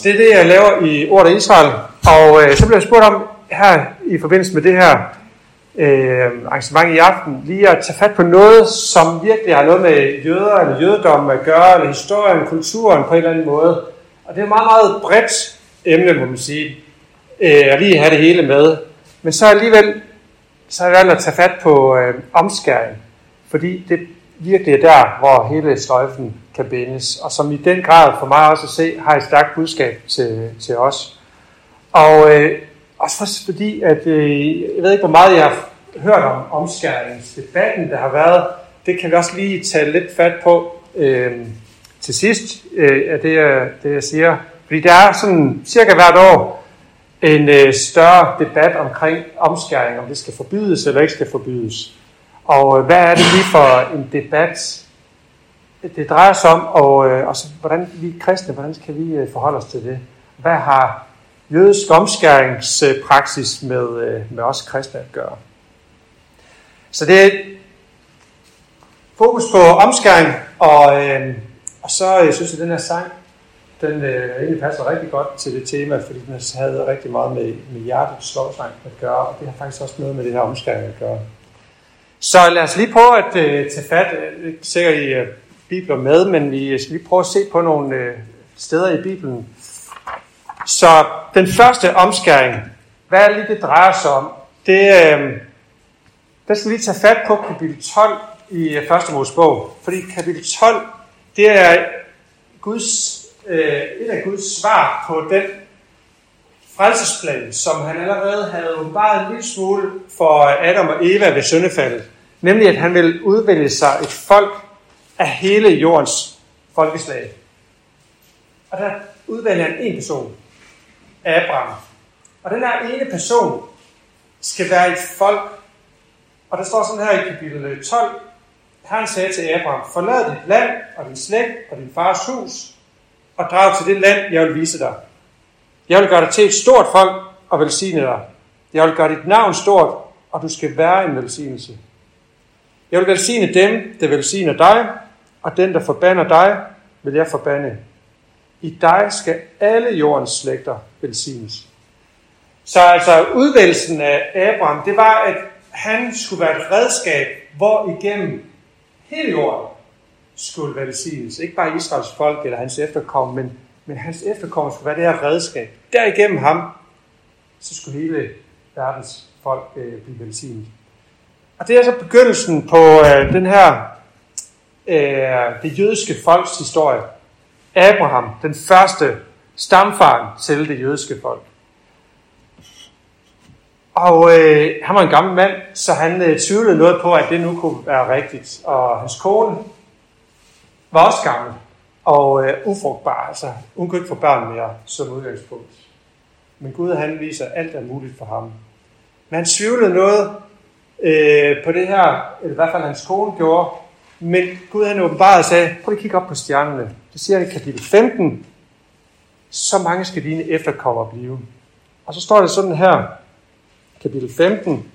Så det er det, jeg laver i Ordet Israel. Og øh, så blev jeg spurgt om her i forbindelse med det her øh, arrangement i aften, lige at tage fat på noget, som virkelig har noget med jøder eller jødedom at gøre, eller historien, kulturen på en eller anden måde. Og det er et meget, meget bredt emne, må man sige, øh, at lige have det hele med. Men så alligevel, så har jeg valgt at tage fat på øh, omskæring, fordi det virkelig er der, hvor hele sløjfen kan bindes, og som i den grad for mig også at se, har et stærkt budskab til, til os. Og øh, også fordi, at øh, jeg ved ikke, hvor meget jeg har hørt om omskæringsdebatten, der har været. Det kan vi også lige tage lidt fat på øh, til sidst øh, af det, jeg, det, jeg siger. Fordi der er sådan cirka hvert år en øh, større debat omkring omskæring, om det skal forbydes eller ikke skal forbydes. Og øh, hvad er det lige for en debat, det drejer sig om, og øh, også, hvordan vi kristne, hvordan kan vi øh, forholde os til det? Hvad har jødisk omskæringspraksis med, øh, med os kristne at gøre? Så det er fokus på omskæring, og, øh, og så jeg synes jeg, at den her sang, den øh, egentlig passer rigtig godt til det tema, fordi den havde rigtig meget med, med hjertets lovsang at gøre, og det har faktisk også noget med det her omskæring at gøre. Så lad os lige prøve at øh, tage fat, sikkert i øh, bibler med, men vi skal lige prøve at se på nogle øh, steder i Bibelen. Så den første omskæring, hvad er det lige, det drejer sig om? Det, øh, der skal vi lige tage fat på kapitel 12 i øh, første Mosebog. Fordi kapitel 12, det er Guds, øh, et af Guds svar på den frelsesplan, som han allerede havde bare en lille smule for Adam og Eva ved syndefaldet. Nemlig at han vil udvælge sig et folk af hele jordens folkeslag. Og der udvælger han en person, Abraham. Og den her ene person skal være et folk. Og der står sådan her i kapitel øh, 12, han sagde til Abraham, forlad dit land og din slægt og din fars hus, og drag til det land, jeg vil vise dig. Jeg vil gøre dig til et stort folk og velsigne dig. Jeg vil gøre dit navn stort, og du skal være en velsignelse. Jeg vil velsigne dem, der velsigner dig, og den, der forbander dig, vil jeg forbande. I dig skal alle jordens slægter velsignes. Så altså udvælgelsen af Abraham, det var, at han skulle være et redskab, hvor igennem hele jorden skulle velsignes. Ikke bare Israels folk eller hans efterkommere, men, men hans efterkommere skulle være det her redskab. Derigennem ham, så skulle hele verdens folk øh, blive velsignet. Og det er så begyndelsen på øh, den her, øh, det jødiske folks historie. Abraham, den første stamfaren til det jødiske folk. Og øh, han var en gammel mand, så han øh, tvivlede noget på, at det nu kunne være rigtigt. Og hans kone var også gammel og øh, ufrugtbar. Altså, hun kunne ikke få børn mere som udgangspunkt. Men Gud han viser, at alt er muligt for ham. Men han tvivlede noget øh, på det her, eller i hvert fald hans kone gjorde. Men Gud han åbenbart og sagde, prøv at kigge op på stjernerne. Det siger han i kapitel 15. Så mange skal dine efterkommere blive. Og så står det sådan her, kapitel 15.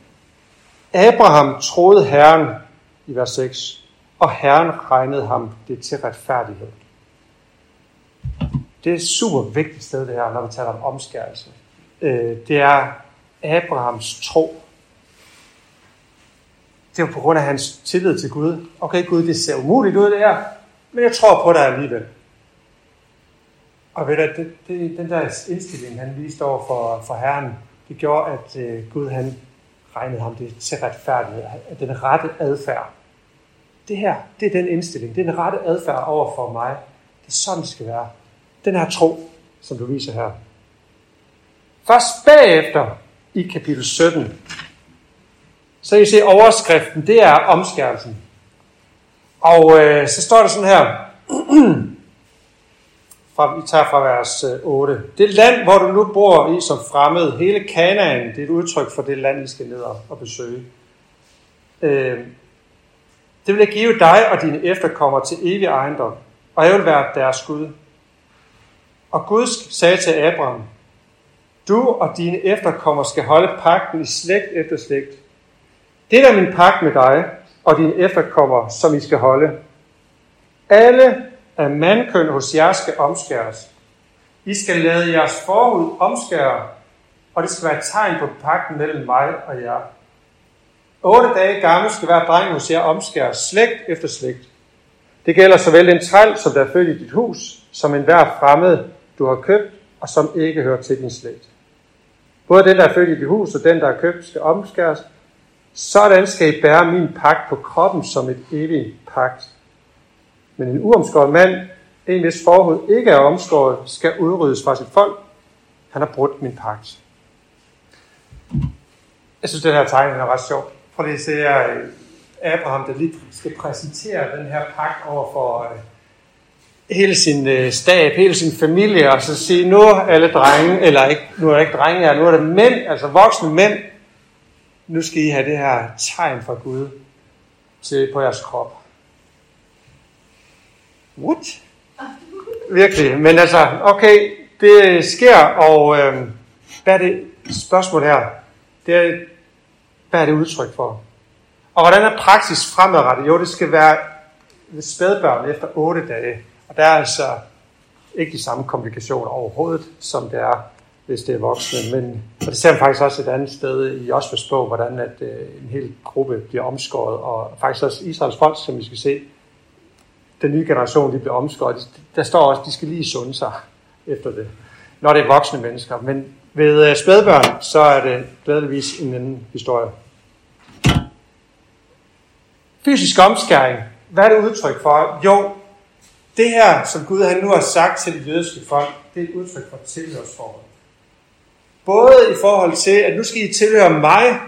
Abraham troede Herren, i vers 6, og Herren regnede ham det til retfærdighed. Det er et super vigtigt sted, det her, når vi taler om omskærelse. Øh, det er Abrahams tro. Det var på grund af hans tillid til Gud. Okay, Gud, det ser umuligt ud, det her, men jeg tror på dig alligevel. Og ved du, det, det, den der indstilling, han viste over for, for Herren, det gjorde, at øh, Gud han regnede ham det til retfærdighed, at den rette adfærd. Det her, det er den indstilling, det er den rette adfærd over for mig. Det er sådan, det skal være. Den her tro, som du viser her. Først bagefter, i kapitel 17, så I se overskriften, det er omskærelsen. Og øh, så står der sådan her, fra, vi tager fra vers øh, 8. Det land, hvor du nu bor i som fremmed, hele Kanaan, det er et udtryk for det land, I skal ned og besøge. Øh, det vil jeg give dig og dine efterkommere til evig ejendom, og jeg vil være deres Gud. Og Gud sagde til Abraham, du og dine efterkommere skal holde pagten i slægt efter slægt. Det er min pagt med dig og dine efterkommere, som I skal holde. Alle af mandkøn hos jer skal omskæres. I skal lade jeres forhud omskære, og det skal være et tegn på pakten mellem mig og jer. Otte dage gammel skal være dreng hos jer omskære slægt efter slægt. Det gælder såvel den træl, som der er født i dit hus, som enhver fremmed, du har købt, og som ikke hører til din slægt. Både den, der er født i det hus, og den, der er købt, skal omskæres. Sådan skal I bære min pagt på kroppen som et evigt pagt. Men en uomskåret mand, en hvis forhud ikke er omskåret, skal udryddes fra sit folk. Han har brudt min pagt. Jeg synes, den her tegning er ret sjov. Prøv lige at se øh, Abraham, der lige skal præsentere den her pagt over for øh, hele sin øh, stab, hele sin familie, og så sige, nu er alle drenge, eller ikke, nu er det ikke drenge her, nu er det mænd, altså voksne mænd, nu skal I have det her tegn fra Gud til, på jeres krop. What? Virkelig. Men altså, okay, det sker, og øh, hvad er det spørgsmål her? Det er, hvad er det udtryk for? Og hvordan er praksis fremadrettet? Jo, det skal være spædbørn efter 8 dage. Og der er altså ikke de samme komplikationer overhovedet, som det er, hvis det er voksne. Men, og det ser man faktisk også et andet sted i Osvars bog, hvordan at, øh, en hel gruppe bliver omskåret, og faktisk også Israels folk, som vi skal se, den nye generation, de bliver omskåret. Der står også, at de skal lige sunde sig efter det, når det er voksne mennesker. Men ved øh, spædbørn, så er det glædeligvis en anden historie. Fysisk omskæring, hvad er det udtryk for? Jo, det her, som Gud han nu har sagt til det jødiske folk, det er et udtryk for tilhørsforhold. Både i forhold til, at nu skal I tilhøre mig,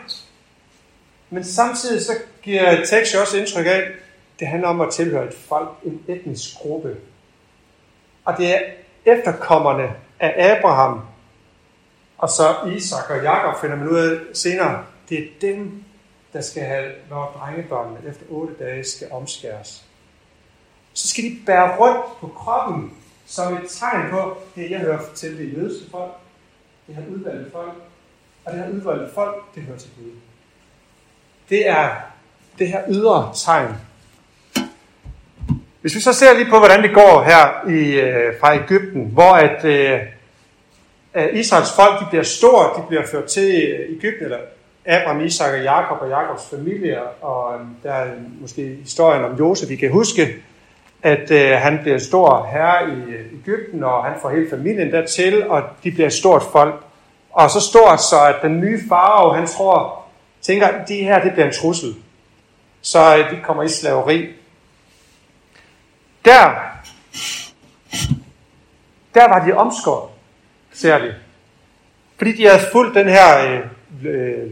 men samtidig så giver tekst også indtryk af, at det handler om at tilhøre et folk, en etnisk gruppe. Og det er efterkommerne af Abraham, og så Isak og Jakob finder man ud af senere, det er dem, der skal have, når drengebørnene efter otte dage skal omskæres. Så skal de bære rundt på kroppen som et tegn på, det jeg hører til det jødiske folk, det her udvalgte folk, og det her udvalgte folk, det hører til Gud. Det er det her ydre tegn. Hvis vi så ser lige på, hvordan det går her i, øh, fra Ægypten, hvor at øh, Israels folk de bliver store, de bliver ført til øh, Ægypten, eller Abraham, Isak og Jakob og Jakobs familie, og øh, der er måske historien om Josef, vi kan huske, at øh, han bliver stor herre i øh, Ægypten, og han får hele familien dertil, og de bliver et stort folk. Og så stort så, at den nye farve, han tror, tænker, at det her det bliver en trussel. Så øh, de kommer i slaveri. Der, der var de omskåret, ser vi. Fordi de havde fulgt den her øh, øh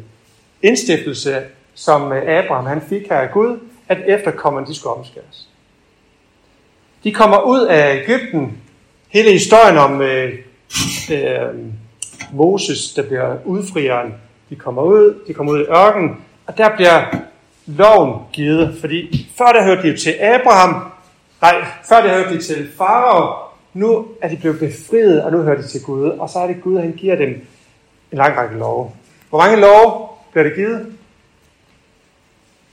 indstiftelse, som øh, Abraham han fik her af Gud, at efterkommerne de skulle omskæres. De kommer ud af Ægypten. Hele historien om øh, øh, Moses, der bliver udfrieren, de kommer ud, de kommer ud i ørkenen, og der bliver loven givet, fordi før der hørte de jo til Abraham, nej, før der hørte de til Farao, nu er de blevet befriet, og nu hører de til Gud, og så er det Gud, han giver dem en lang række love. Hvor mange love bliver det givet?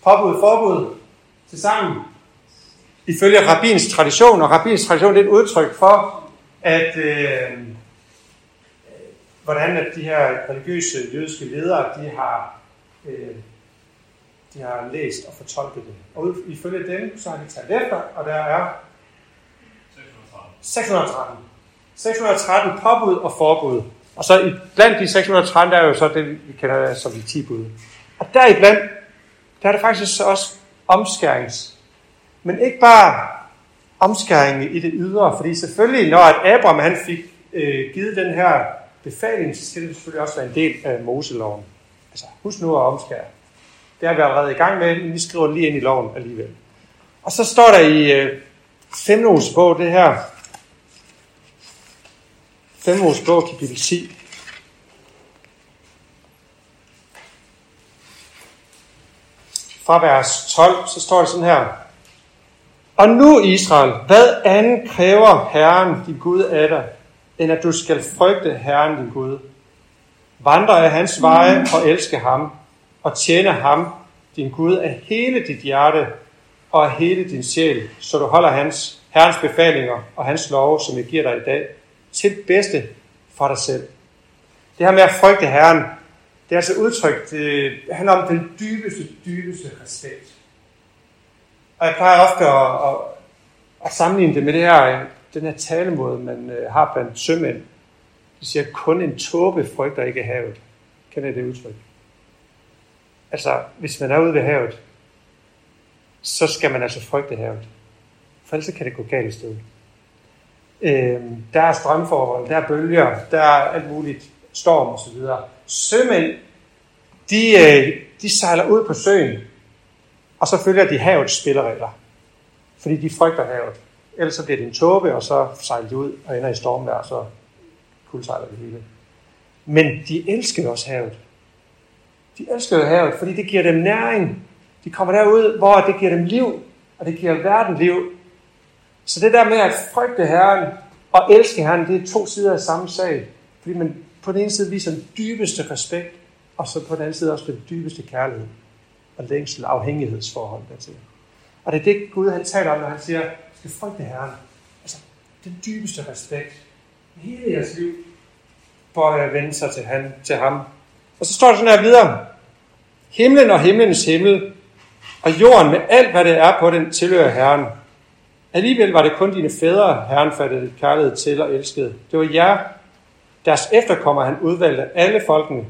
Påbud, forbud, til sammen. Ifølge rabbins tradition, og rabbins tradition det er et udtryk for, at øh, hvordan at de her religiøse jødiske ledere, de har, øh, de har læst og fortolket det. Og ifølge dem, så har de talt efter, og der er 613. 613 påbud og forbud. Og så i blandt de 613, der er jo så det, vi kender som de 10 bud. Og der i blandt, der er der faktisk også omskærings. Men ikke bare omskæring i det ydre, fordi selvfølgelig, når at Abraham han fik øh, givet den her befaling, så skal det selvfølgelig også være en del af Moseloven. Altså, husk nu at omskære. Det har vi allerede i gang med, men vi skriver lige ind i loven alligevel. Og så står der i øh, 5. bog det her, Femmos bog, kapitel 10. Fra vers 12, så står det sådan her. Og nu, Israel, hvad andet kræver Herren, din Gud, af dig, end at du skal frygte Herren, din Gud? Vandre af hans veje og elske ham, og tjene ham, din Gud, af hele dit hjerte og af hele din sjæl, så du holder hans, Herrens befalinger og hans love, som jeg giver dig i dag, til bedste for dig selv. Det her med at frygte Herren, det er altså udtrykt, øh, det handler om den dybeste, dybeste respekt. Og jeg plejer ofte at, at, at sammenligne det med det her, øh, den her talemåde, man øh, har blandt sømænd. De siger, at kun en tåbe frygter ikke havet. Kender I det udtryk? Altså, hvis man er ude ved havet, så skal man altså frygte havet. For ellers kan det gå galt i stedet. Øhm, der er strømforhold, der er bølger, der er alt muligt storm osv. Sømænd, de, øh, de sejler ud på søen, og så følger de havets spilleregler. Fordi de frygter havet. Ellers så bliver det en tåbe, og så sejler de ud og ender i stormvejr, og så kuldsejler det hele. Men de elsker også havet. De elsker jo havet, fordi det giver dem næring. De kommer derud, hvor det giver dem liv, og det giver verden liv. Så det der med at frygte Herren og elske Herren, det er to sider af samme sag. Fordi man på den ene side viser den dybeste respekt, og så på den anden side også den dybeste kærlighed og længsel afhængighedsforhold dertil. Og det er det, Gud han taler om, når han siger, at skal frygte Herren. Altså, den dybeste respekt. Hele jeres liv for at vende sig til, han, til ham. Og så står der sådan her videre. Himlen og himlens himmel, og jorden med alt, hvad det er på den, tilhører Herren. Alligevel var det kun dine fædre, Herren fattede kærlighed til og elskede. Det var jer, deres efterkommer han udvalgte alle folkene.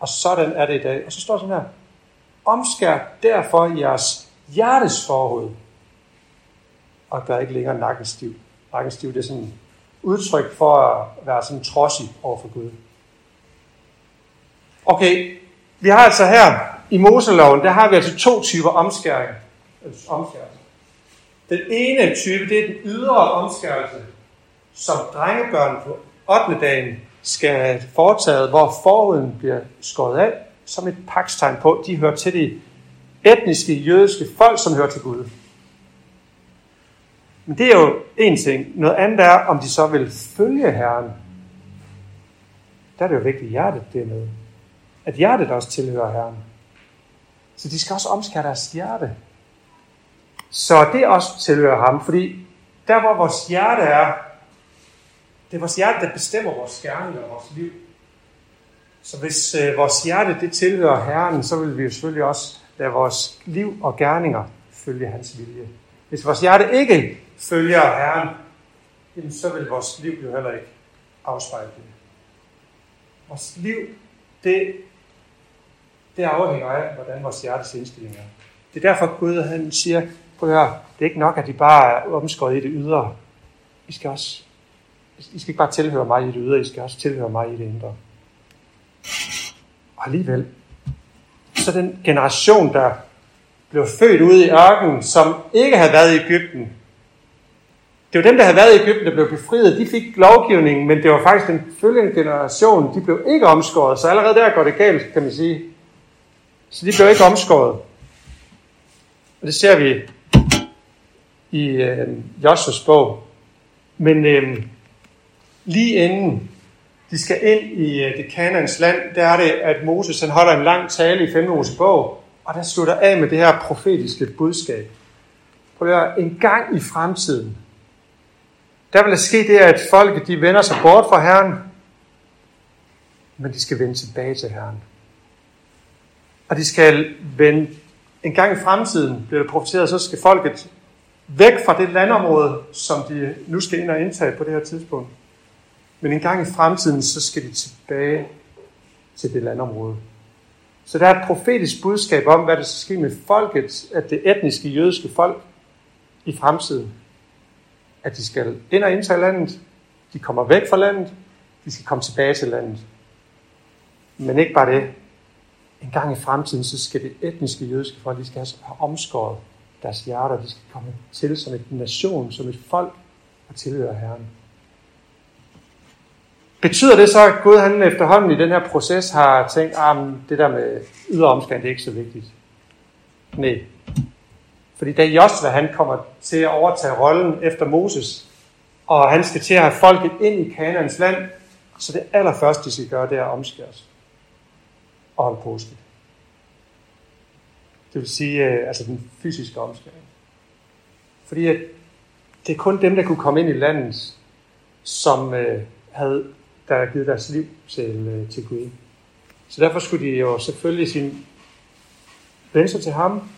Og sådan er det i dag. Og så står sådan her. Omskær derfor jeres hjertes forhud. Og gør ikke længere nakken stiv. Nakken stiv, det er sådan udtryk for at være sådan trodsig over for Gud. Okay, vi har altså her i Moseloven, der har vi altså to typer omskæring. Øh, omskærelse. Den ene type, det er den ydre omskærelse, som drengebørn på 8. dagen skal foretaget, hvor forhuden bliver skåret af, som et pakstegn på, de hører til det etniske jødiske folk, som hører til Gud. Men det er jo en ting. Noget andet er, om de så vil følge Herren. Der er det jo vigtigt, at hjertet det er med. At hjertet også tilhører Herren. Så de skal også omskære deres hjerte. Så det også tilhører ham, fordi der hvor vores hjerte er, det er vores hjerte, der bestemmer vores gerninger og vores liv. Så hvis øh, vores hjerte det tilhører Herren, så vil vi jo selvfølgelig også lade vores liv og gerninger følge hans vilje. Hvis vores hjerte ikke følger Herren, jamen, så vil vores liv jo heller ikke afspejle det. Vores liv, det, det afhænger af, hvordan vores hjertes indstilling er. Det er derfor Gud han siger, prøv at høre, det er ikke nok, at de bare er omskåret i det ydre. I skal også i skal ikke bare tilhøre mig i det ydre, I skal også tilhøre mig i det indre. Og alligevel, så den generation, der blev født ude i ørkenen, som ikke havde været i Ægypten, det var dem, der havde været i Ægypten, der blev befriet. De fik lovgivningen, men det var faktisk den følgende generation, de blev ikke omskåret. Så allerede der går det galt, kan man sige. Så de blev ikke omskåret. Og det ser vi i øh, Joshuas bog. Men øh, lige inden de skal ind i øh, det kanans land, der er det, at Moses han holder en lang tale i 5. bog, og der slutter af med det her profetiske budskab. Prøv at høre, en gang i fremtiden, der vil der ske det, at folket de vender sig bort fra Herren, men de skal vende tilbage til Herren. Og de skal vende, en gang i fremtiden, bliver det profeteret, så skal folket væk fra det landområde, som de nu skal ind og indtage på det her tidspunkt. Men en gang i fremtiden, så skal de tilbage til det landområde. Så der er et profetisk budskab om, hvad der skal ske med folket, at det etniske jødiske folk i fremtiden. At de skal ind og indtage landet, de kommer væk fra landet, de skal komme tilbage til landet. Men ikke bare det. En gang i fremtiden, så skal det etniske jødiske folk, de skal have omskåret deres hjerter, de skal komme til som et nation, som et folk og tilhøre Herren. Betyder det så, at Gud han efterhånden i den her proces har tænkt, at ah, det der med ydre omskæring, det er ikke så vigtigt? Nej. Fordi da Josva han kommer til at overtage rollen efter Moses, og han skal til at have folket ind i Kanaans land, så det allerførste, de skal gøre, det er at omskæres og holde påske. Det vil sige, øh, altså den fysiske omskæring. Fordi at det er kun dem, der kunne komme ind i landet, som øh, havde der har givet deres liv til, øh, til Gud. Så derfor skulle de jo selvfølgelig sin vende sig til ham,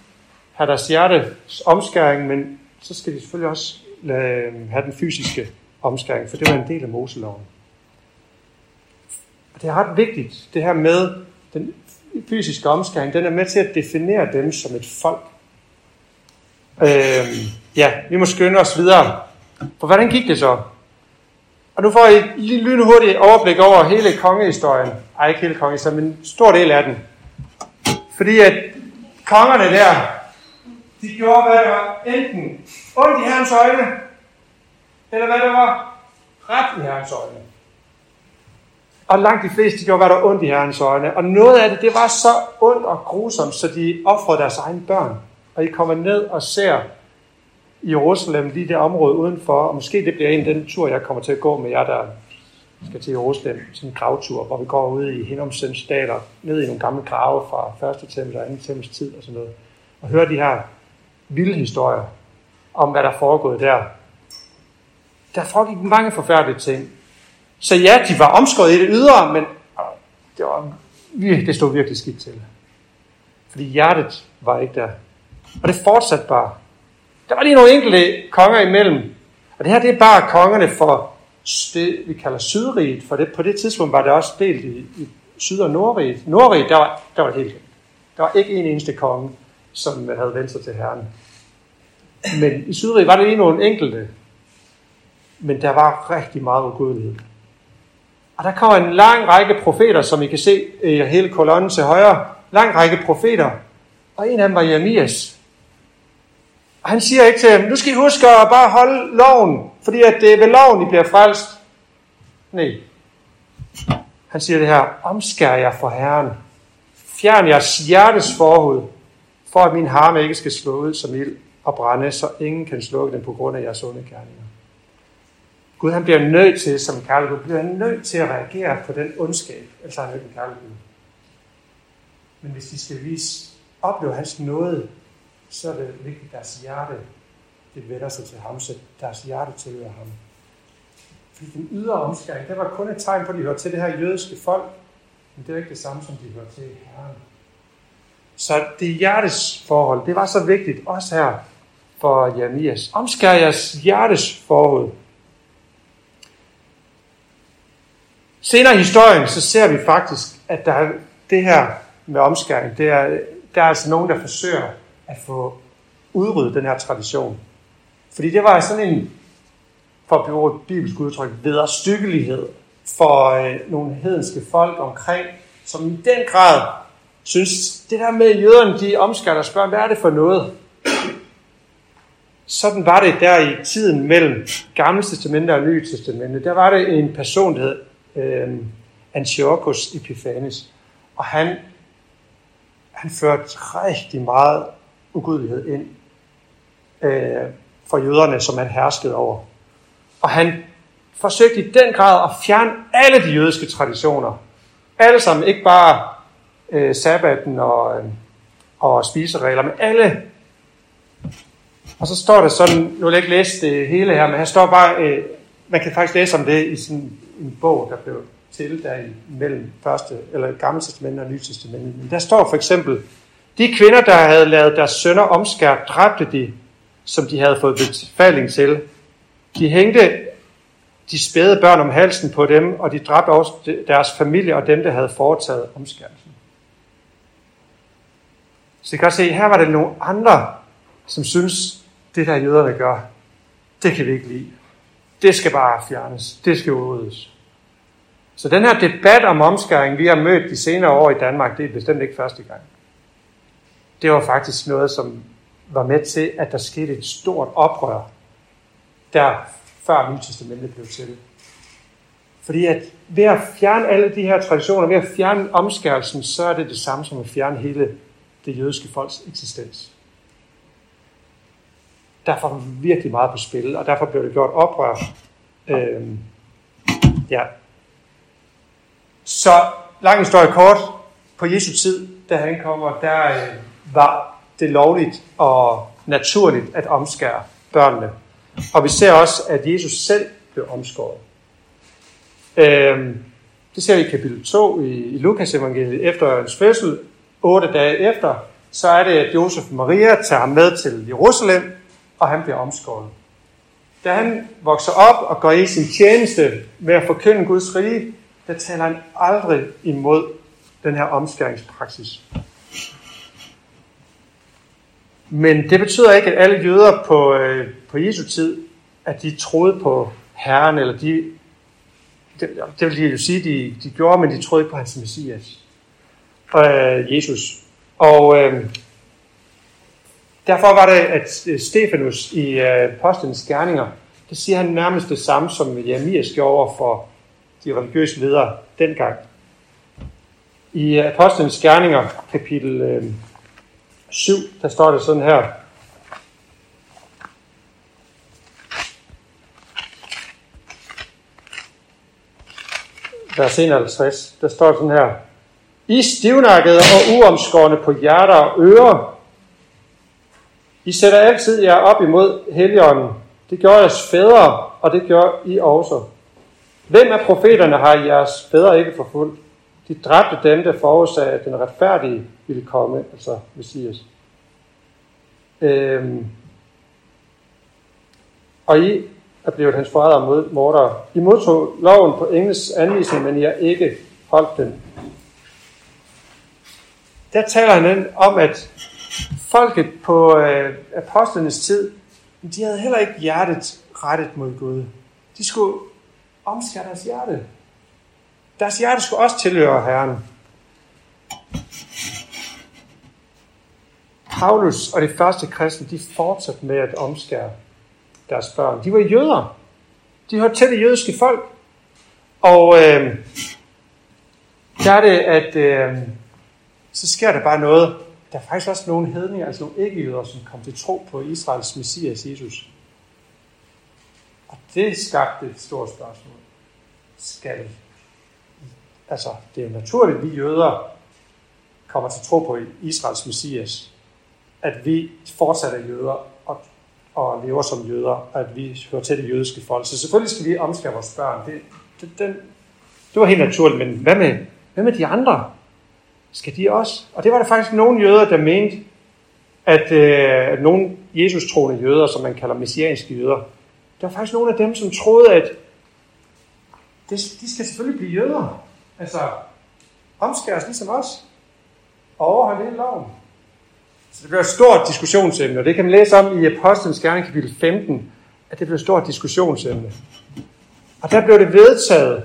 have deres hjertes omskæring, men så skal de selvfølgelig også lade, have den fysiske omskæring, for det var en del af Moseloven. Og det er ret vigtigt, det her med den fysiske omskæring, den er med til at definere dem som et folk. Øhm, ja, vi må skynde os videre. For hvordan gik det så? Og nu får I et lynhurtigt overblik over hele kongehistorien. Ej, ikke hele kongehistorien, men en stor del af den. Fordi at kongerne der, de gjorde, hvad der var enten ondt i herrens øjne, eller hvad der var ret i herrens øjne. Og langt de fleste, gjorde, hvad der var ondt i herrens øjne. Og noget af det, det var så ondt og grusomt, så de offrede deres egne børn. Og I kommer ned og ser Jerusalem, lige det område udenfor, og måske det bliver en den tur, jeg kommer til at gå med jer, der skal til Jerusalem, sådan en gravtur, hvor vi går ud i Hinnomsens daler, ned i nogle gamle grave fra første tempel og anden tempels tid og sådan noget, og høre de her vilde historier om, hvad der er foregået der. Der foregik mange forfærdelige ting. Så ja, de var omskåret i det ydre, men det, var, det stod virkelig skidt til. Fordi hjertet var ikke der. Og det fortsatte bare. Der var lige nogle enkelte konger imellem. Og det her, det er bare kongerne for det, vi kalder Sydriget. For det, på det tidspunkt var det også delt i, i Syd- og Nordriget. Nordriget, der var, der var helt Der var ikke en eneste konge, som havde vendt sig til Herren. Men i Sydriget var det lige nogle enkelte. Men der var rigtig meget ugudelighed. Og der kommer en lang række profeter, som I kan se i hele kolonnen til højre. Lang række profeter. Og en af dem var Jeremias. Og han siger ikke til dem, nu skal I huske at bare holde loven, fordi at det er ved loven, I bliver frelst. Nej. Han siger det her, omskær jer for Herren. Fjern jeres hjertes forhud, for at min harme ikke skal slå ud som ild og brænde, så ingen kan slukke den på grund af jeres onde gerninger. Gud han bliver nødt til, som kærlighed, bliver nødt til at reagere på den ondskab, ellers har han ikke en kærlighed. Men hvis de skal vise, opleve hans nåde, så er det vigtigt, at deres hjerte det vender sig til ham, så deres hjerte tilhører ham. Fordi den ydre omskæring, det var kun et tegn på, at de hørte til det her jødiske folk, men det er ikke det samme, som de hørte til Herren. Så det hjertes forhold, det var så vigtigt, også her for Jeremias. Omskær jeres hjertes forhold. Senere i historien, så ser vi faktisk, at der er det her med omskæring, det er, der er altså nogen, der forsøger at få udryddet den her tradition. Fordi det var sådan en, for at bruge et bibelsk udtryk, vederstykkelighed for øh, nogle hedenske folk omkring, som i den grad synes, det der med jøderne, de omskærer og spørger, hvad er det for noget? Sådan var det der i tiden mellem Gamle Testamente og Nye Testamente. Der var det en person, der hed øh, Antiochus Epiphanes. Og han, han førte rigtig meget ugudelighed ind øh, for jøderne, som han herskede over. Og han forsøgte i den grad at fjerne alle de jødiske traditioner. Alle sammen, ikke bare øh, sabbaten og, øh, og spiseregler, men alle. Og så står der sådan, nu vil jeg ikke læse det hele her, men her står bare, øh, man kan faktisk læse om det i sådan en bog, der blev til der i mellem første, eller gamle testament og nye testament. Men der står for eksempel, de kvinder, der havde lavet deres sønner omskær, dræbte de, som de havde fået befaling til. De hængte de spæde børn om halsen på dem, og de dræbte også deres familie og dem, der havde foretaget omskærelsen. Så I kan se, her var det nogle andre, som synes, det der jøderne gør, det kan vi ikke lide. Det skal bare fjernes. Det skal udryddes. Så den her debat om omskæring, vi har mødt de senere år i Danmark, det er bestemt ikke første gang det var faktisk noget, som var med til, at der skete et stort oprør, der før Nye Testamentet blev til. Fordi at ved at fjerne alle de her traditioner, ved at fjerne omskærelsen, så er det det samme som at fjerne hele det jødiske folks eksistens. Derfor var virkelig meget på spil, og derfor blev det gjort oprør. Øhm, ja. Så lang historie kort, på Jesu tid, da han kommer, der, øh, var det lovligt og naturligt at omskære børnene. Og vi ser også, at Jesus selv blev omskåret. Øhm, det ser vi i kapitel 2 i, i Lukas evangeliet. Efter hans fødsel, otte dage efter, så er det, at Josef og Maria tager ham med til Jerusalem, og han bliver omskåret. Da han vokser op og går i sin tjeneste med at forkynde Guds rige, der taler han aldrig imod den her omskæringspraksis. Men det betyder ikke, at alle jøder på, øh, på Jesu tid, at de troede på Herren, eller de, det, det vil de jo sige, de, de gjorde, men de troede ikke på hans messias, øh, Jesus. Og øh, derfor var det, at øh, Stefanus i øh, Apostlenes Gerninger, det siger han nærmest det samme, som Jeremias gjorde over for de religiøse ledere dengang. I øh, Apostlenes Gerninger, kapitel øh, 7, der står det sådan her. Vers 51, der står sådan her. I stivnakkede og uomskårne på hjerter og ører. I sætter altid jer op imod heligånden. Det gjorde jeres fædre, og det gør I også. Hvem af profeterne har jeres fædre ikke forfulgt? De dræbte dem, der forudsagde, den retfærdige ville komme, altså Messias. Øhm, og I er blevet hans forrædere mod mordere. I modtog loven på engelsk anvisning, men I har ikke holdt den. Der taler han om, at folket på øh, apostlenes tid, de havde heller ikke hjertet rettet mod Gud. De skulle omskære deres hjerte. Deres hjerte skulle også tilhøre Herren. Paulus og de første kristne, de fortsatte med at omskære deres børn. De var jøder. De hørte til det jødiske folk. Og øh, der er det, at øh, så sker der bare noget. Der er faktisk også nogle hedninger, altså nogle ikke-jøder, som kom til tro på Israels messias Jesus. Og det skabte et stort spørgsmål. Skal Altså, det er jo naturligt, at vi jøder kommer til tro på Israels messias. At vi fortsat er jøder og, og lever som jøder, at vi hører til det jødiske folk. Så selvfølgelig skal vi omskære vores børn. Det, det, den, det var helt naturligt, men hvad med, hvad med de andre? Skal de også? Og det var der faktisk nogle jøder, der mente, at, øh, nogle Jesus-troende jøder, som man kalder messianske jøder, der var faktisk nogle af dem, som troede, at det, de skal selvfølgelig blive jøder. Altså, omskæres ligesom os. Og overholde hele loven. Så det bliver et stort diskussionsemne, og det kan man læse om i Apostlenes Gerning kapitel 15, at det bliver et stort diskussionsemne. Og der blev det vedtaget,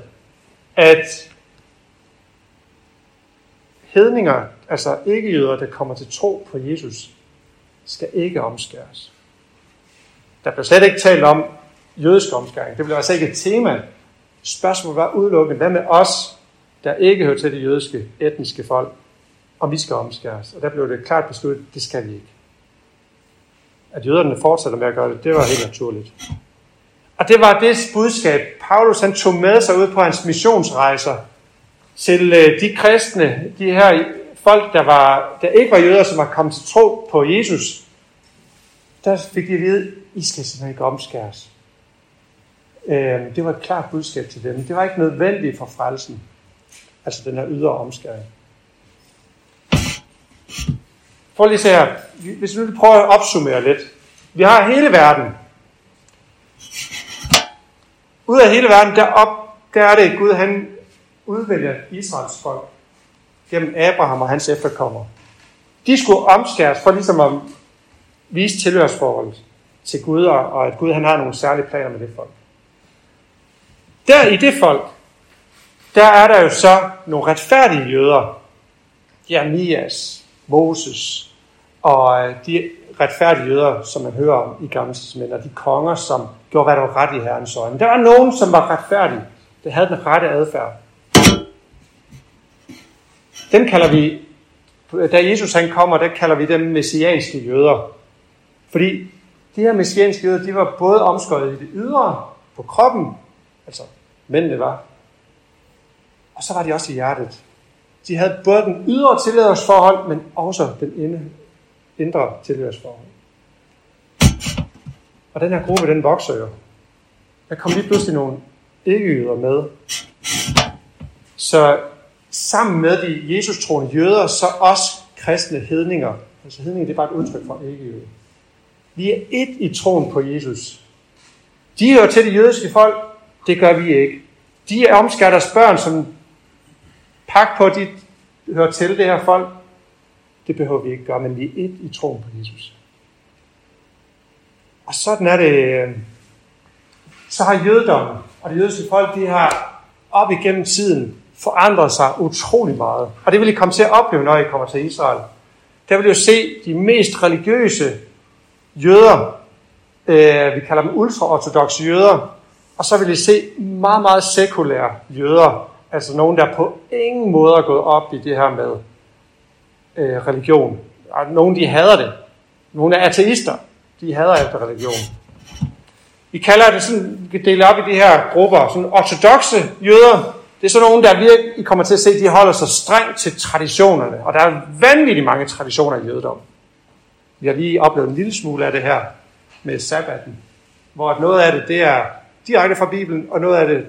at hedninger, altså ikke-jøder, der kommer til tro på Jesus, skal ikke omskæres. Der blev slet ikke talt om jødisk omskæring. Det blev altså ikke et tema. Spørgsmålet var udelukkende, hvad med os, der ikke hører til det jødiske etniske folk, om vi skal omskæres. Og der blev det klart besluttet, det skal vi ikke. At jøderne fortsætter med at gøre det, det var helt naturligt. Og det var det budskab, Paulus han tog med sig ud på hans missionsrejser til øh, de kristne, de her folk, der, var, der ikke var jøder, som var kommet til tro på Jesus. Der fik de at vide, I skal simpelthen ikke omskæres. Øh, det var et klart budskab til dem. Det var ikke nødvendigt for frelsen. Altså den her ydre omskæring. Prøv lige at se her. Hvis vi nu prøver at opsummere lidt. Vi har hele verden. Ud af hele verden, der, op, der er det Gud, han udvælger Israels folk gennem Abraham og hans efterkommere. De skulle omskæres for ligesom at vise tilhørsforholdet til Gud, og at Gud han har nogle særlige planer med det folk. Der i det folk, der er der jo så nogle retfærdige jøder. Jeremias, Moses og øh, de retfærdige jøder, som man hører om i Gamle Testament, og de konger, som gjorde, hvad der var ret i Herrens øjne. Der var nogen, som var retfærdige. Det havde den rette adfærd. Den kalder vi, da Jesus han kommer, der kalder vi dem messianske jøder. Fordi de her messianske jøder, de var både omskåret i det ydre, på kroppen, altså mændene var, og så var de også i hjertet. De havde både den ydre tilhørsforhold, men også den indre tilhørsforhold. Og den her gruppe, den vokser jo. Der kom lige pludselig nogle ikke-jøder med. Så sammen med de Jesus-troende jøder, så også kristne hedninger. Altså hedninger, det er bare et udtryk for ikke-jøder. Vi er et i troen på Jesus. De hører til det jødiske folk, det gør vi ikke. De er børn, som pak på, de hører til det her folk. Det behøver vi ikke gøre, men vi er et i troen på Jesus. Og sådan er det. Øh, så har jødedommen og det jødiske folk, de har op igennem tiden forandret sig utrolig meget. Og det vil I komme til at opleve, når I kommer til Israel. Der vil I jo se de mest religiøse jøder, øh, vi kalder dem ultraortodoxe jøder, og så vil I se meget, meget sekulære jøder, altså nogen, der på ingen måde er gået op i det her med øh, religion. Og nogen, de hader det. Nogle er ateister. De hader alt religion. Vi kalder det sådan, vi kan dele op i de her grupper. Sådan ortodoxe jøder, det er sådan nogen, der virkelig I kommer til at se, de holder sig strengt til traditionerne. Og der er vanvittigt mange traditioner i jødedom. Vi har lige oplevet en lille smule af det her med sabbaten, hvor noget af det, det er direkte fra Bibelen, og noget af det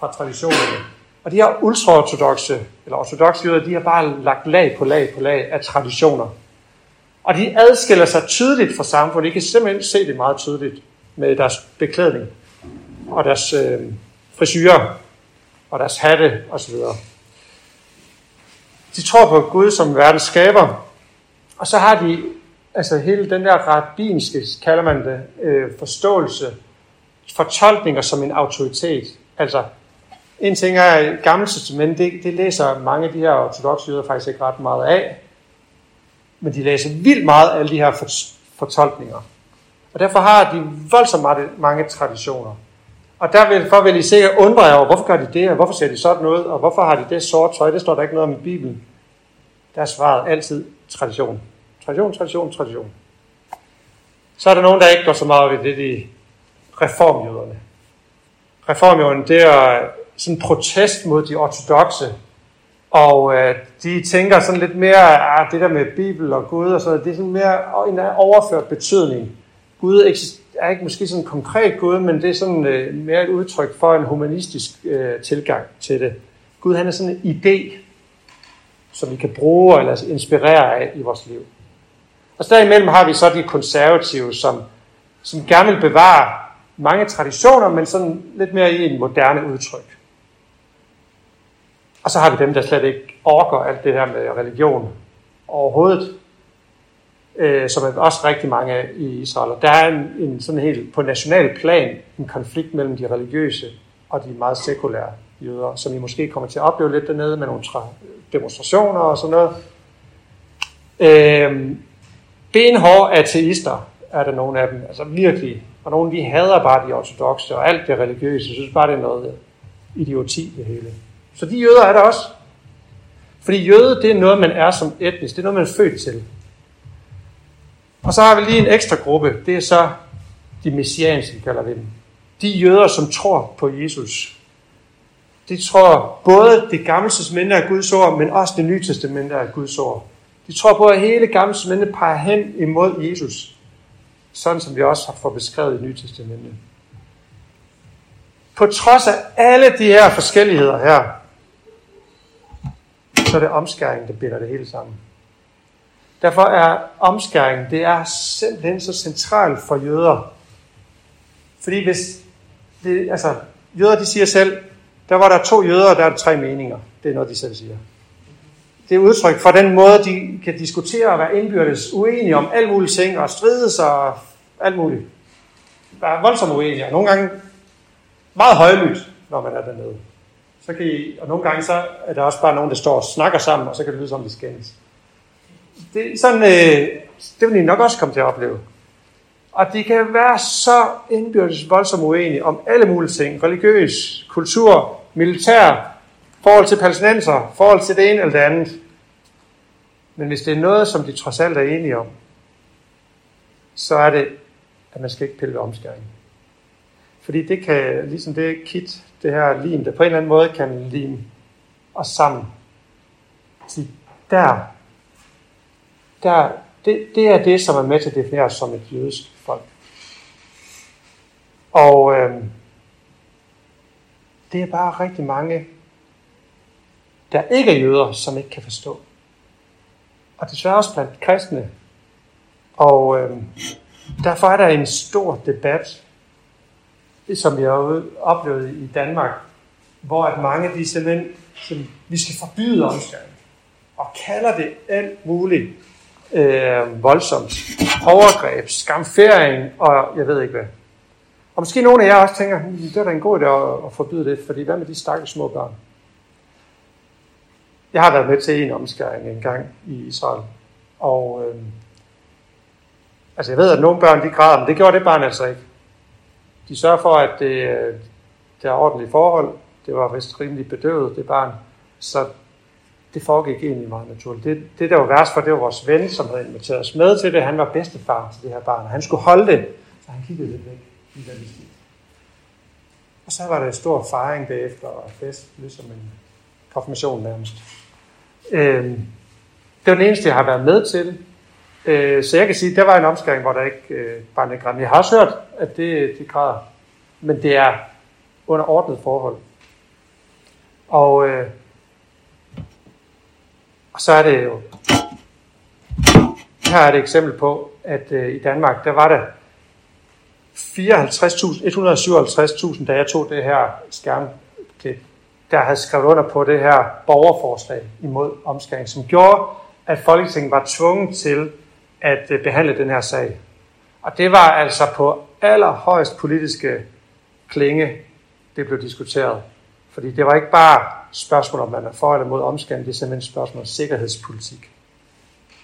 fra traditionerne. Og de her ultraortodoxe, eller ortodoxe jøder, de har bare lagt lag på lag på lag af traditioner. Og de adskiller sig tydeligt fra samfundet. I kan simpelthen se det meget tydeligt med deres beklædning og deres øh, frisyrer og deres hatte osv. De tror på Gud som verdens skaber, og så har de altså hele den der rabbinske, kalder man det, øh, forståelse, fortolkninger som en autoritet. Altså, en ting er Gamle Testament, det, det læser mange af de her ortodoxe jøder faktisk ikke ret meget af, men de læser vildt meget af alle de her fortolkninger. Og derfor har de voldsomt mange traditioner. Og derfor vil I sikkert undre jer over, hvorfor gør de det, og hvorfor ser de sådan ud, og hvorfor har de det sort tøj, det står der ikke noget om i Bibelen. Der er svaret altid tradition. Tradition, tradition, tradition. Så er der nogen, der ikke går så meget ved det, de reformjøderne. Reformjøderne, det er sådan protest mod de ortodoxe. Og øh, de tænker sådan lidt mere, at ah, det der med Bibel og Gud og sådan det er sådan mere en overført betydning. Gud er ikke måske sådan en konkret Gud, men det er sådan øh, mere et udtryk for en humanistisk øh, tilgang til det. Gud han er sådan en idé, som vi kan bruge eller inspirere af i vores liv. Og så derimellem har vi så de konservative, som, som gerne vil bevare mange traditioner, men sådan lidt mere i en moderne udtryk. Og så har vi dem, der slet ikke orker alt det her med religion overhovedet, øh, som er også rigtig mange af i Israel. Og der er en, en sådan helt på national plan en konflikt mellem de religiøse og de meget sekulære jøder, som I måske kommer til at opleve lidt dernede med nogle demonstrationer og sådan noget. Øh, benhårde ateister er der nogle af dem, altså virkelig. Og nogle de hader bare de ortodoxe og alt det religiøse. Jeg synes bare, det er noget idioti det hele. Så de jøder er der også. Fordi jøde, det er noget, man er som etnisk. Det er noget, man er født til. Og så har vi lige en ekstra gruppe. Det er så de messianske, kalder vi dem. De jøder, som tror på Jesus. De tror både det gamle testamente er Guds ord, men også det nye testamente er Guds ord. De tror på, at hele gamle testamente peger hen imod Jesus. Sådan som vi også har fået beskrevet i Nye Testamente. På trods af alle de her forskelligheder her, så er det omskæringen, der binder det hele sammen. Derfor er omskæringen, det er simpelthen så centralt for jøder. Fordi hvis, det, altså, jøder de siger selv, der var der to jøder, og der er der tre meninger. Det er noget, de selv siger. Det er udtryk for den måde, de kan diskutere og være indbyrdes uenige om alt mulige ting, og strides og alt muligt. Der voldsomt uenige, og nogle gange meget højlydt, når man er dernede. Så kan I, og nogle gange så er der også bare nogen, der står og snakker sammen, og så kan det lyde som, de skændes. Det, sådan, øh, det vil I nok også komme til at opleve. Og de kan være så indbyrdes voldsomt uenige om alle mulige ting. Religiøs, kultur, militær, forhold til palæstinenser, forhold til det ene eller det andet. Men hvis det er noget, som de trods alt er enige om, så er det, at man skal ikke pille ved omskæringen. Fordi det kan, ligesom det kit, det her lim, der på en eller anden måde kan lime os sammen. Så der, der, det, det er det, som er med til at definere os som et jødisk folk. Og øh, det er bare rigtig mange, der ikke er jøder, som ikke kan forstå. Og desværre også blandt kristne. Og øh, derfor er der en stor debat, som jeg har oplevet i Danmark, hvor at mange de simpelthen, som vi skal forbyde omskæring, og kalder det alt muligt øh, voldsomt. Overgreb, skamfering, og jeg ved ikke hvad. Og måske nogle af jer også tænker, hm, det er da en god idé at, at forbyde det, fordi hvad med de stakkels små børn? Jeg har været med til en omskæring en gang i Israel, og øh, altså jeg ved, at nogle børn de græder, men det gjorde det barn altså ikke. De sørger for, at det, der det er ordentlige forhold. Det var vist rimelig bedøvet, det barn. Så det foregik egentlig meget naturligt. Det, det der var værst for, det var vores ven, som havde inviteret os med til det. Han var bedstefar til det her barn, og han skulle holde det. Så han kiggede lidt væk. Og så var der en stor fejring bagefter og fest, ligesom en konfirmation nærmest. Øhm, det var den eneste, jeg har været med til. Øh, så jeg kan sige, at der var en omskæring, hvor der ikke øh, bare græn. Jeg har også hørt, at det, det græder. Men det er under ordnet forhold. Og, øh, og så er det jo, her er et eksempel på, at øh, i Danmark, der var der 157.000, da jeg tog det her skærmklip, der havde skrevet under på det her borgerforslag imod omskæring, som gjorde, at Folketinget var tvunget til at øh, behandle den her sag. Og det var altså på allerhøjst politiske klinge, det blev diskuteret. Fordi det var ikke bare spørgsmål, om man er for eller mod omskæring, det er simpelthen et spørgsmål om sikkerhedspolitik.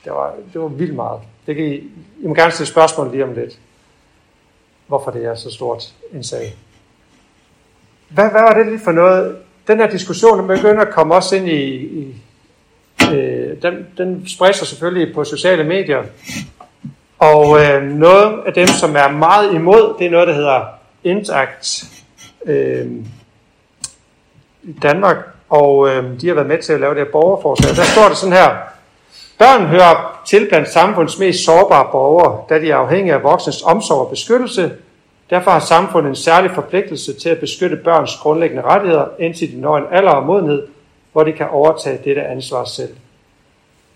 Det var, det var vildt meget. Det kan I, I må gerne stille spørgsmål lige om lidt hvorfor det er så stort en sag. Hvad, hvad var det lige for noget? Den her diskussion begynder at komme også ind i, i øh, den, den spredt sig selvfølgelig på sociale medier. Og øh, noget af dem, som er meget imod, det er noget, der hedder Intact øh, i Danmark. Og øh, de har været med til at lave det her borgerforslag. Der står det sådan her. Børn hører til blandt samfundets mest sårbare borgere, da de er afhængige af voksnes omsorg og beskyttelse. Derfor har samfundet en særlig forpligtelse til at beskytte børns grundlæggende rettigheder, indtil de når en alder og modenhed, hvor de kan overtage dette ansvar selv.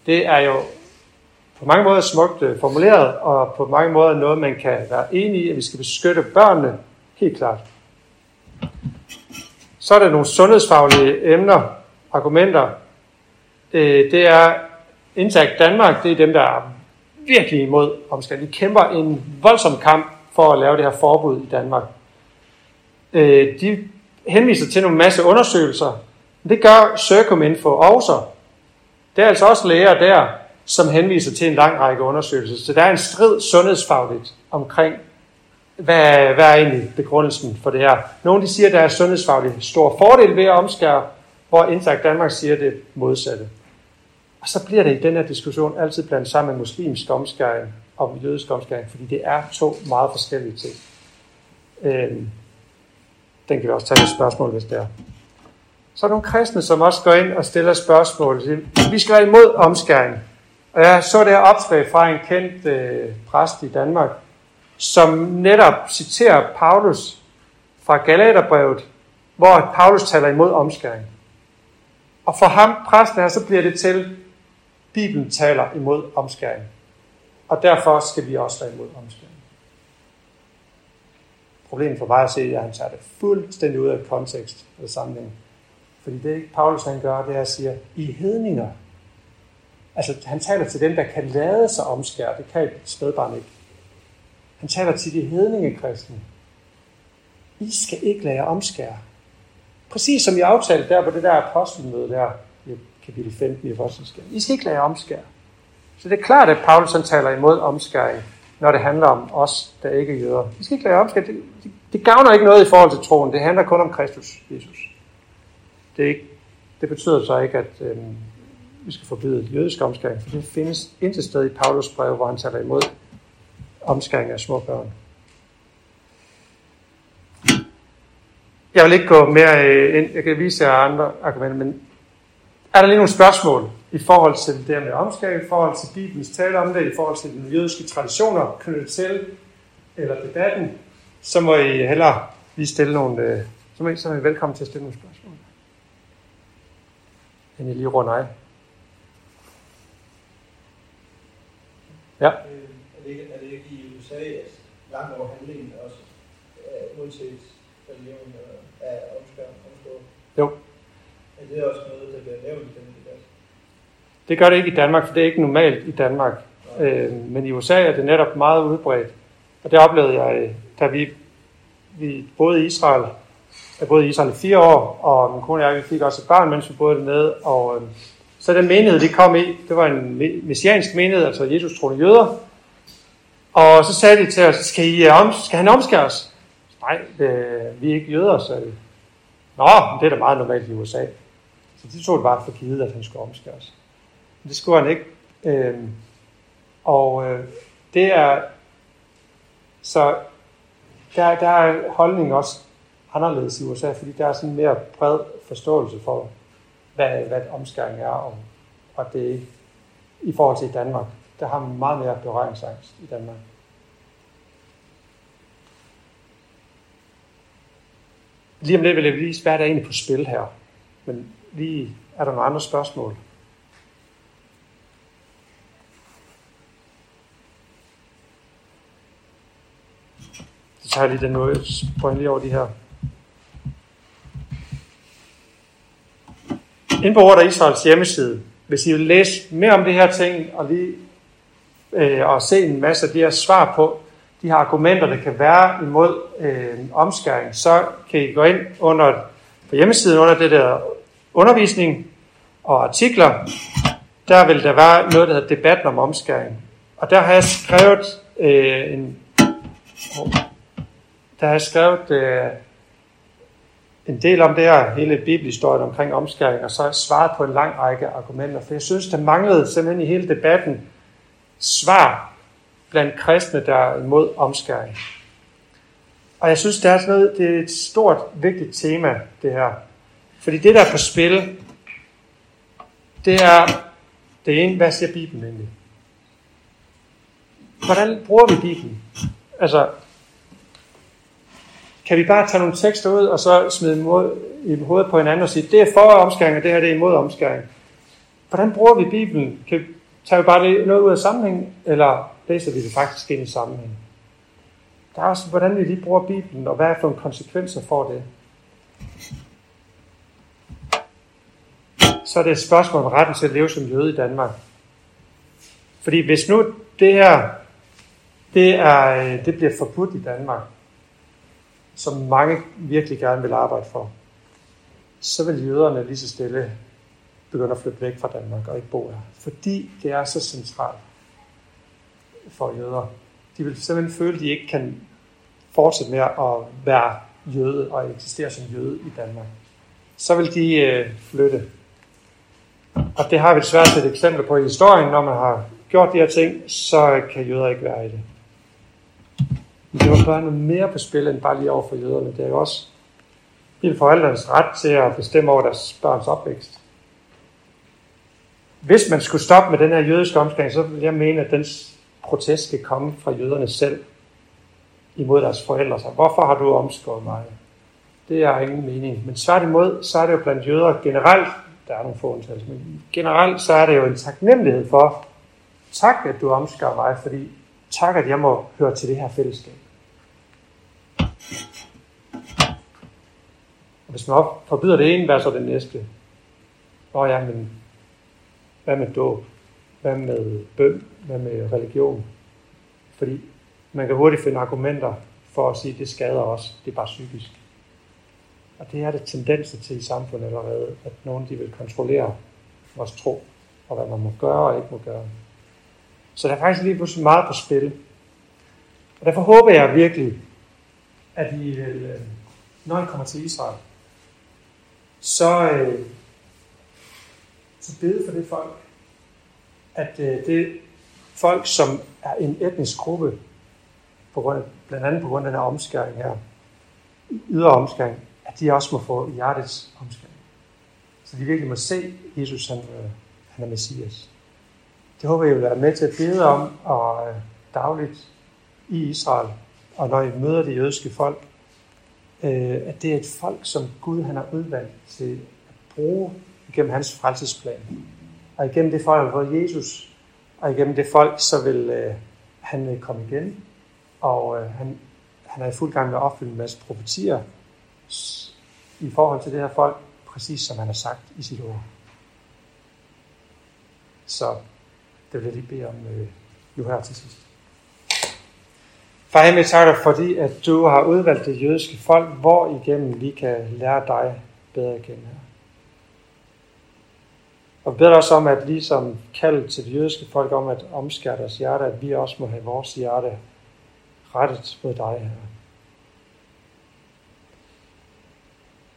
Det er jo på mange måder smukt øh, formuleret, og på mange måder noget, man kan være enig i, at vi skal beskytte børnene, helt klart. Så er der nogle sundhedsfaglige emner, argumenter. Øh, det er Intact Danmark, det er dem, der er virkelig imod omskæring. De kæmper en voldsom kamp for at lave det her forbud i Danmark. Øh, de henviser til nogle masse undersøgelser. Det gør Circuminfo også. Der er altså også læger der, som henviser til en lang række undersøgelser. Så der er en strid sundhedsfagligt omkring, hvad, hvad er egentlig begrundelsen for det her. Nogle de siger, at der er sundhedsfagligt stor fordel ved at omskære, hvor Intact Danmark siger det modsatte. Og så bliver det i den her diskussion altid blandt sammen med muslimsk omskæring og jødisk omskæring, fordi det er to meget forskellige ting. Øhm, den kan vi også tage et spørgsmål, hvis det er. Så er der nogle kristne, som også går ind og stiller spørgsmål. Vi skal være imod omskæring. Og jeg så det her opslag fra en kendt øh, præst i Danmark, som netop citerer Paulus fra Galaterbrevet, hvor Paulus taler imod omskæring. Og for ham, præsten her, så bliver det til, Bibelen taler imod omskæring. Og derfor skal vi også være imod omskæring. Problemet for mig at se, er, at han tager det fuldstændig ud af kontekst og sammenhæng. Fordi det Paulus han gør, det er at sige, I hedninger. Altså han taler til dem, der kan lade sig omskære. Det kan et spædbarn ikke. Han taler til de hedninge kristne. I skal ikke lade jer omskære. Præcis som I aftalte der på det der apostelmøde der, i kapitel 15 i Apostelskab. I skal ikke lade jer omskære. Så det er klart, at Paulus han taler imod omskæring, når det handler om os, der ikke er jøder. Vi skal ikke lade omskære. Det, det, det gavner ikke noget i forhold til troen. Det handler kun om Kristus, Jesus. Det, er ikke, det betyder så ikke, at øh, vi skal forbyde jødisk omskæring, for det findes intet sted i Paulus brev, hvor han taler imod omskæring af små børn. Jeg vil ikke gå mere øh, ind. Jeg kan vise jer andre argumenter, men er der lige nogle spørgsmål i forhold til det med omskæring, i forhold til Bibelens tale om det, i forhold til den jødiske traditioner knyttet til, eller debatten, så må I hellere lige stille nogle, øh, så må I, så er I velkommen til at stille nogle spørgsmål. Inden jeg lige runder af. Ja. Øh, er det, ikke, er det ikke i USA, at langt over handlingen også, øh, uanset religion, øh, er omskåret? Jo. Er det også noget, der bliver nævnt i den debat? Det gør det ikke i Danmark, for det er ikke normalt i Danmark. Øh, men i USA er det netop meget udbredt. Og det oplevede jeg, da vi, vi boede i Israel. Jeg boede i Israel i fire år, og min kone og jeg vi fik også et barn, mens vi boede dernede. Og, øh, så den menighed, vi kom i, det var en messiansk menighed, altså Jesus troende jøder. Og så sagde de til os, skal, I, øh, om, skal han omskæres? Nej, øh, vi er ikke jøder, sagde vi. Nå, det er da meget normalt i USA. Så de tog det bare for givet, at han skulle omskæres. Men det skulle han ikke. Øh, og øh, det er, så der, der er holdningen også anderledes i USA, fordi der er sådan en mere bred forståelse for, hvad, hvad omskæring er, og, og det er i forhold til Danmark. Der har man meget mere berøringsangst i Danmark. Lige om lidt vil jeg vise, hvad der er egentlig på spil her. Men lige er der nogle andre spørgsmål. Så tager jeg lige den måde, lige over de her. Inde på Ordet Israels hjemmeside, hvis I vil læse mere om det her ting, og lige øh, og se en masse af de her svar på, de her argumenter, der kan være imod øh, omskæring, så kan I gå ind under, på hjemmesiden under det der undervisning og artikler. Der vil der være noget, der hedder debatten om omskæring. Og der har jeg skrevet øh, en... Oh, der har jeg skrevet øh, en del om det her, hele bibelhistorien omkring omskæring, og så svaret på en lang række argumenter. For jeg synes, der manglede simpelthen i hele debatten svar blandt kristne, der er imod omskæring. Og jeg synes, det er, sådan noget, det er et stort, vigtigt tema, det her. Fordi det, der er på spil, det er, det ene, hvad siger Bibelen egentlig? Hvordan bruger vi Bibelen? Altså, kan vi bare tage nogle tekster ud, og så smide mod, i hovedet på hinanden og sige, det er for omskæring, og det her det er imod omskæring. Hvordan bruger vi Bibelen? Kan, tager vi bare noget ud af sammenhæng, eller læser vi det faktisk ind i sammenhæng? Der er også, hvordan vi lige bruger Bibelen, og hvad er for en konsekvenser for det. Så er det et spørgsmål om retten til at leve som jøde i Danmark. Fordi hvis nu det her, det, er, øh, det bliver forbudt i Danmark, som mange virkelig gerne vil arbejde for, så vil jøderne lige så stille begynde at flytte væk fra Danmark og ikke bo her. Fordi det er så centralt for jøder. De vil simpelthen føle, at de ikke kan fortsætte med at være jøde og eksistere som jøde i Danmark. Så vil de øh, flytte. Og det har vi desværre set eksempler på i historien. Når man har gjort de her ting, så kan jøder ikke være i det. Men det var bare noget mere på spil, end bare lige over for jøderne. Det er jo også hele forældrenes ret til at bestemme over deres børns opvækst. Hvis man skulle stoppe med den her jødiske omskæring, så vil jeg mene, at den protest skal komme fra jøderne selv imod deres forældre. Så hvorfor har du omskåret mig? Det har ingen mening. Men tværtimod, så er det jo blandt jøder generelt, der er nogle få undtagelser, men generelt så er det jo en taknemmelighed for, tak at du omskar mig, fordi tak at jeg må høre til det her fællesskab. Hvis man forbyder det ene, hvad så det næste? Nå ja, men hvad med dåb? Hvad med bøn? Hvad med religion? Fordi man kan hurtigt finde argumenter for at sige, at det skader os. Det er bare psykisk. Og det er det tendenser til i samfundet allerede, at nogen de vil kontrollere vores tro, og hvad man må gøre og ikke må gøre. Så der er faktisk lige pludselig meget på spil. Og derfor håber jeg virkelig, at I vil, øh, når I kommer til Israel, så, øh, så bede for det folk, at øh, det folk, som er en etnisk gruppe, på grund af, blandt andet på grund af den her omskæring her, ydre omskæring, at de også må få hjertets omskæring. Så de virkelig må se, Jesus han, øh, han er Messias. Det håber jeg vil være med til at bede om og øh, dagligt i Israel, og når I møder det jødiske folk, øh, at det er et folk, som Gud han har udvalgt til at bruge igennem hans frelsesplan. Og igennem det folk, hvor Jesus, og igennem det folk, så vil øh, han øh, komme igen, og øh, han, han er i fuld gang med at opfylde en masse profetier i forhold til det her folk, præcis som han har sagt i sit ord. Så det vil jeg lige bede om øh, nu her til sidst. Far Himmel, tak dig, fordi at du har udvalgt det jødiske folk, hvor igennem vi kan lære dig bedre at kende her. Og beder os om, at ligesom kaldet til det jødiske folk om at omskære deres hjerte, at vi også må have vores hjerte rettet mod dig her.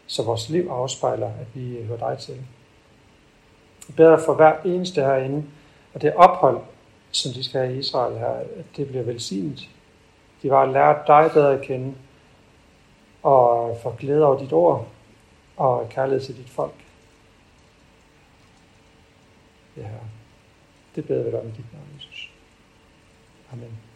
Så vores liv afspejler, at vi hører dig til. Jeg beder dig for hver eneste herinde, at det ophold, som de skal have i Israel her, at det bliver velsignet. De var lært dig bedre at kende, og få glæde over dit ord, og kærlighed til dit folk. Ja, det beder vi dig om i dit navn, Jesus. Amen.